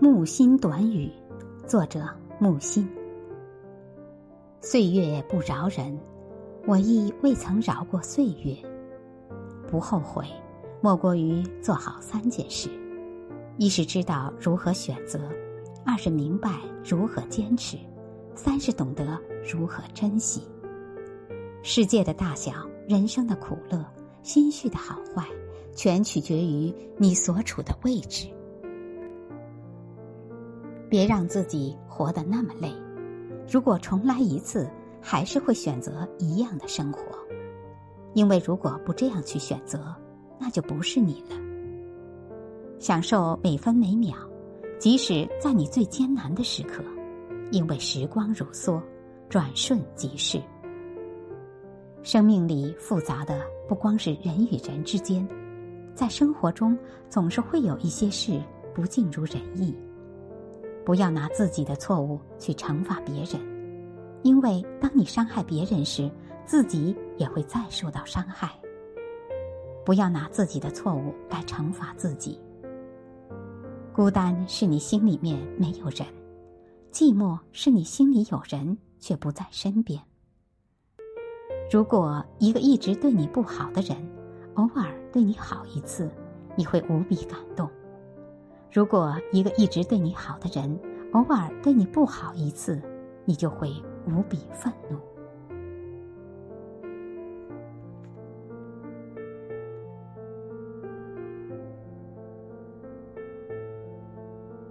木心短语，作者木心。岁月不饶人，我亦未曾饶过岁月。不后悔，莫过于做好三件事：一是知道如何选择；二是明白如何坚持；三是懂得如何珍惜。世界的大小，人生的苦乐，心绪的好坏，全取决于你所处的位置。别让自己活得那么累。如果重来一次，还是会选择一样的生活，因为如果不这样去选择，那就不是你了。享受每分每秒，即使在你最艰难的时刻，因为时光如梭，转瞬即逝。生命里复杂的不光是人与人之间，在生活中总是会有一些事不尽如人意。不要拿自己的错误去惩罚别人，因为当你伤害别人时，自己也会再受到伤害。不要拿自己的错误来惩罚自己。孤单是你心里面没有人，寂寞是你心里有人却不在身边。如果一个一直对你不好的人，偶尔对你好一次，你会无比感动。如果一个一直对你好的人，偶尔对你不好一次，你就会无比愤怒。